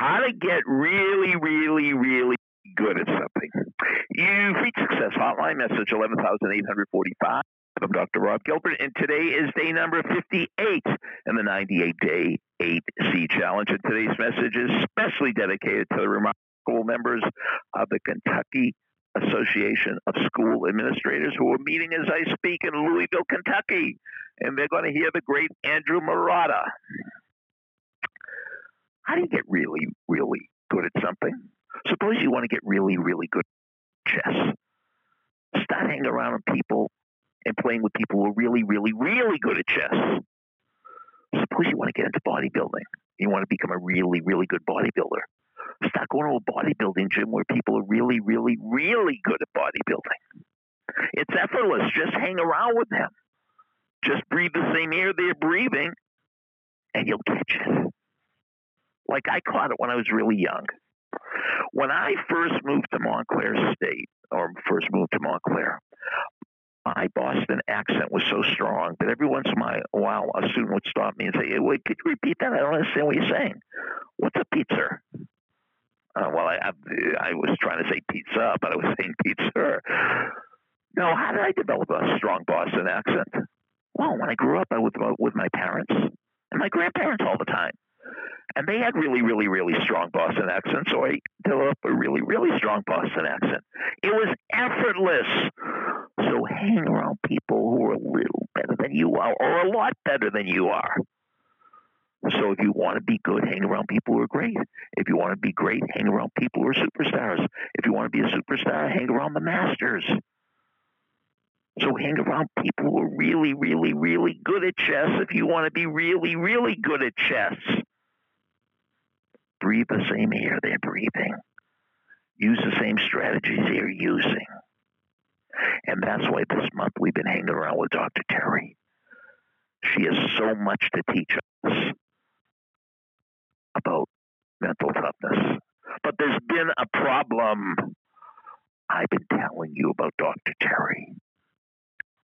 how to get really, really, really good at something. You've reached Success Hotline, message 11845. I'm Dr. Rob Gilbert, and today is day number 58 in the 98 Day 8C Challenge. And today's message is specially dedicated to the remarkable members of the Kentucky Association of School Administrators who are meeting as I speak in Louisville, Kentucky. And they're going to hear the great Andrew Marotta. How do you get really, really good at something? Suppose you want to get really, really good at chess. Start hanging around with people and playing with people who are really, really, really good at chess. Suppose you want to get into bodybuilding. You want to become a really, really good bodybuilder. Start going to a bodybuilding gym where people are really, really, really good at bodybuilding. It's effortless. Just hang around with them. Just breathe the same air they're breathing, and you'll catch it. Like I caught it when I was really young. When I first moved to Montclair State, or first moved to Montclair, my Boston accent was so strong that every once in a while a student would stop me and say, "Wait, could you repeat that? I don't understand what you're saying. What's a pizza?" Uh, well, I, I, I was trying to say pizza, but I was saying pizza. Now, how did I develop a strong Boston accent? Well, when I grew up, I was with my parents and my grandparents all the time. And they had really, really, really strong Boston accents, so I developed a really, really strong Boston accent. It was effortless. So hang around people who are a little better than you are, or a lot better than you are. So if you want to be good, hang around people who are great. If you want to be great, hang around people who are superstars. If you want to be a superstar, hang around the masters. So hang around people who are really, really, really good at chess if you want to be really, really good at chess. Breathe the same air they're breathing. Use the same strategies they're using. And that's why this month we've been hanging around with Dr. Terry. She has so much to teach us about mental toughness. But there's been a problem. I've been telling you about Dr. Terry.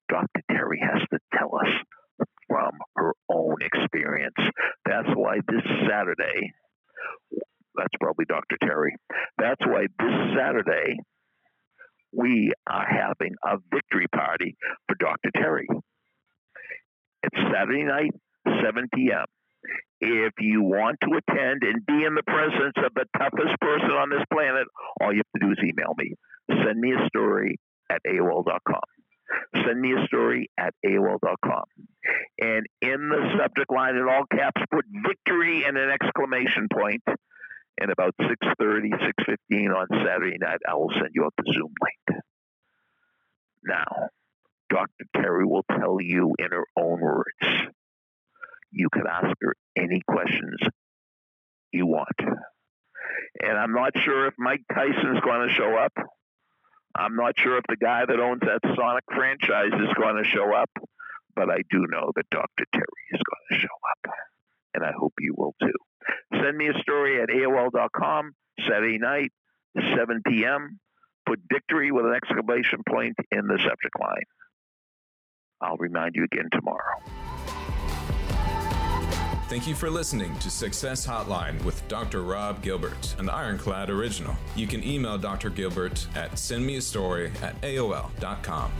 Dr. Terry has to tell us from her own experience. That's why this Saturday, that's probably Dr. Terry. That's why this Saturday, we are having a victory party for Dr. Terry. It's Saturday night, 7 p.m. If you want to attend and be in the presence of the toughest person on this planet, all you have to do is email me. Send me a story at AOL.com. Send me a story at AOL.com. And in the subject line in all caps, put victory and an exclamation point. And about 6.30, 6.15 on Saturday night, I will send you out the Zoom link. Now, Dr. Terry will tell you in her own words. You can ask her any questions you want. And I'm not sure if Mike Tyson's going to show up. I'm not sure if the guy that owns that Sonic franchise is going to show up, but I do know that Dr. Terry is going to show up. And I hope you will too. Send me a story at AOL.com, Saturday night, 7 p.m. Put victory with an exclamation point in the subject line. I'll remind you again tomorrow. Thank you for listening to Success Hotline with Dr. Rob Gilbert, an Ironclad original. You can email Dr. Gilbert at sendmeastory at AOL.com.